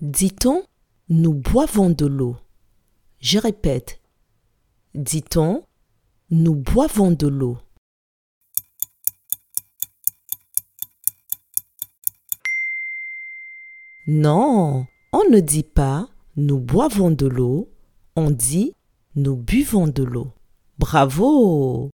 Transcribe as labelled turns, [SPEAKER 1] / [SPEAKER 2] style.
[SPEAKER 1] Dit-on, nous boivons de l'eau. Je répète. Dit-on, nous boivons de l'eau. Non, on ne dit pas nous boivons de l'eau, on dit nous buvons de l'eau. Bravo